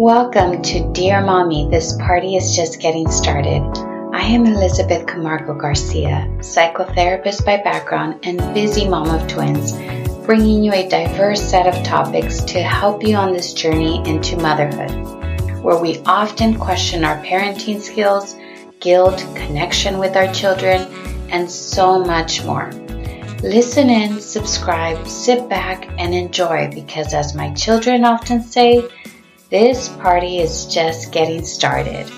Welcome to Dear Mommy, this party is just getting started. I am Elizabeth Camargo Garcia, psychotherapist by background and busy mom of twins, bringing you a diverse set of topics to help you on this journey into motherhood, where we often question our parenting skills, guilt, connection with our children, and so much more. Listen in, subscribe, sit back, and enjoy because, as my children often say, this party is just getting started.